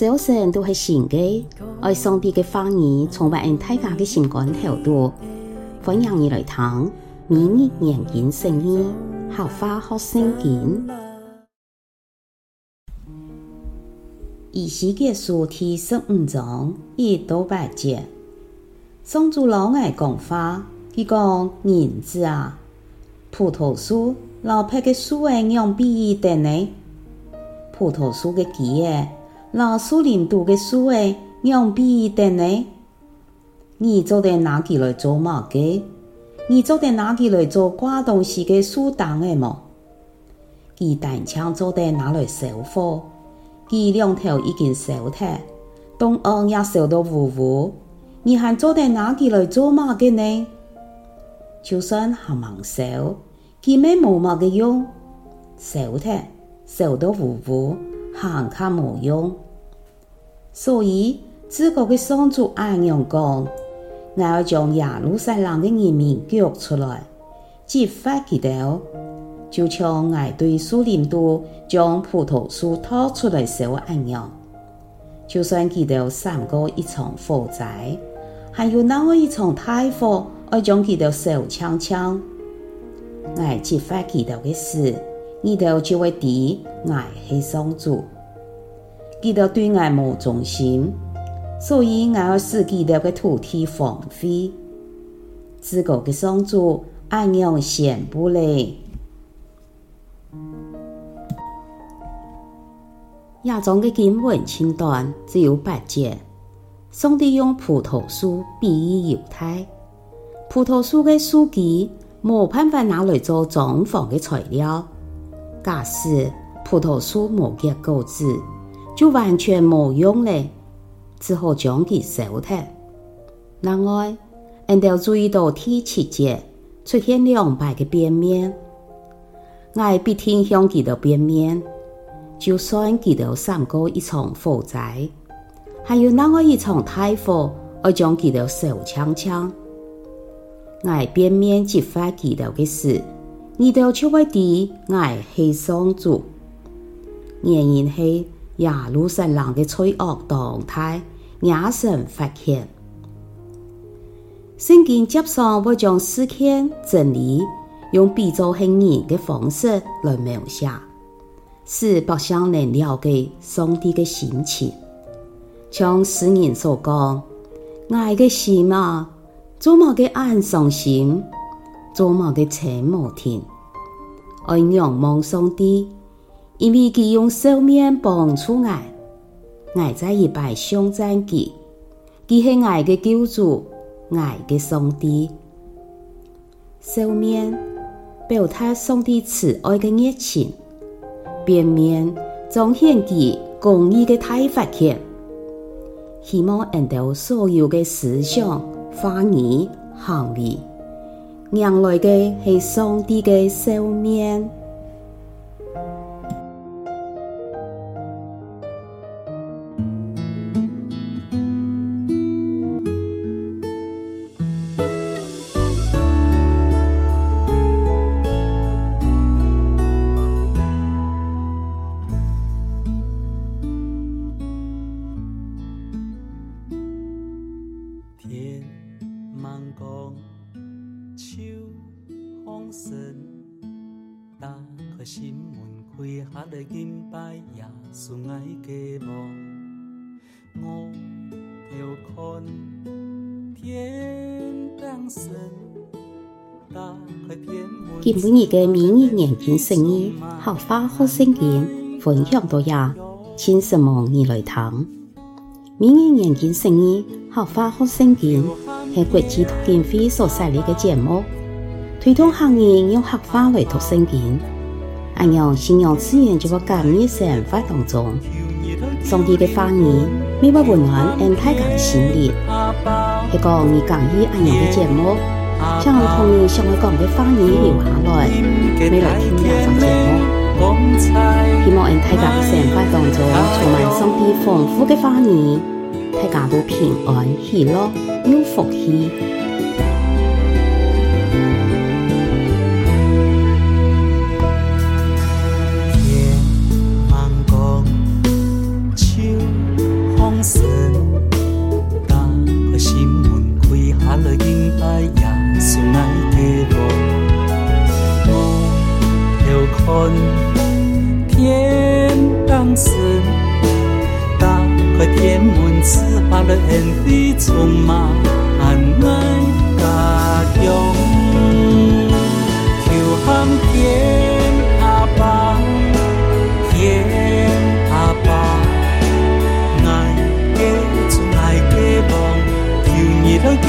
早晨都是新的，爱上帝的话语充满大家的心肝头度，欢迎你来听明日研经圣经，客话学圣经。以西结书第十五章一到八节，上主老爱讲话，佢讲人子啊，葡萄树老柏的树诶，样比伊等呢？葡萄树的枝诶。老树林度的树诶，样比等呢？你做点拿起来做么个？你做点拿起来做挂东西的树担诶么？佢单枪做点拿来烧火，佢两头已经烧透，东岸也烧得糊糊。你还做点拿起来做么个呢？就算还忙烧，佢没冇么个用，烧透，烧得糊糊。行卡无用，所以自个个上主安样讲，我要将耶路撒冷的人民救出来，激发佢哋，就像我对树林度将葡萄树掏出来烧安样。就算佢哋闪过一场火灾，还有那么一场大火，要将佢哋烧呛呛，我激发佢哋嘅事。你哋就会知我系上主，记得对我无忠心，所以我要使佢哋嘅土地荒废。自个嘅上主安样宣布咧？亚中嘅经文清短只有八节，上帝用葡萄树比喻犹太，葡萄树嘅树基冇办法拿来做装潢嘅材料。假使葡萄树无结果子，就完全无用了，只好将其烧掉。另外，俺要注意到第七节出现两排的变面，我必定向其的变面，就算其头闪过一场火灾，还有那么一场大火，要将其头烧呛呛，我变面激发佢哋的事。你都就会知我系上主，原因系耶路撒冷的罪恶动态，亚神发现。圣经接上会将事件真理用比作形人的方式来描写，使百姓能了解上帝的心情。像诗人所讲：爱的心啊，做么个暗伤心？做么个沉默听？爱仰望上帝，因为佢用生命帮助我，我在一摆上赞佢，佢系我的救主，我的上帝。生命表达上帝慈爱的热情，变面彰显佢公义的大发现，希望引导所有的思想、话语、行为。让来的是上帝的笑面。打开心门，开下来敬拜耶稣爱嘅梦。我要看天当神，打开天门。今晡日嘅明日研经圣经，客话学圣经分享到呀，请什么你来听？明日研经圣经，客话学圣经系国际读经会所设立嘅节目。推动行业用客话来读圣经，按样信仰自然就会感染生活当中。上帝的话语，每晚温暖俺大家的心灵。一个你讲义按样的节目，将同你想要讲的话语留下来，每来听亚种节目。希望俺大家的生活当中充满上帝丰富的话语，大家都平安喜乐要福气，别妄讲手放松，当让心门开，下了阴霾也顺爱下落。我要看。天门，此花的恩惠充满爱家乡，求喊天阿爸，天阿爸，爱给出爱给梦，求你来救